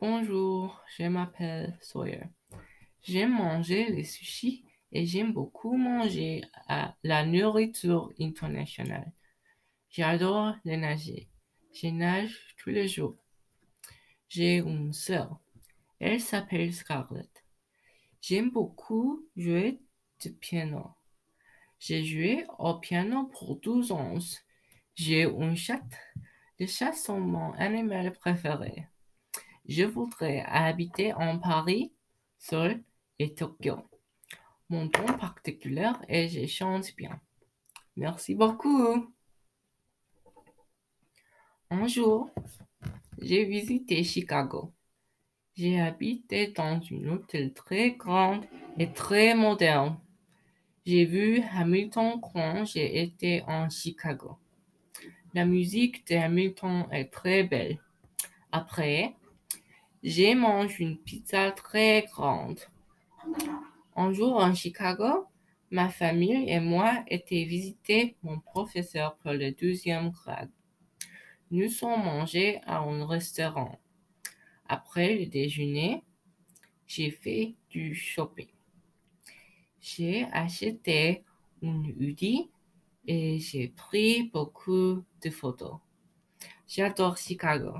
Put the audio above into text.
Bonjour, je m'appelle Sawyer. J'aime manger les sushis et j'aime beaucoup manger à la nourriture internationale. J'adore les nager. Je nage tous les jours. J'ai une sœur. Elle s'appelle Scarlett. J'aime beaucoup jouer du piano. J'ai joué au piano pour 12 ans. J'ai une chatte. Les chats sont mon animal préféré. Je voudrais habiter en Paris, Seoul et Tokyo. Mon don particulier est je chante bien. Merci beaucoup. Un jour, j'ai visité Chicago. J'ai habité dans une hôtel très grande et très moderne. J'ai vu Hamilton quand j'ai été en Chicago. La musique de Hamilton est très belle. Après, j'ai mangé une pizza très grande. Un jour en Chicago, ma famille et moi étaient visiter mon professeur pour le deuxième grade. Nous sommes mangés à un restaurant. Après le déjeuner, j'ai fait du shopping. J'ai acheté une hoodie et j'ai pris beaucoup de photos. J'adore Chicago.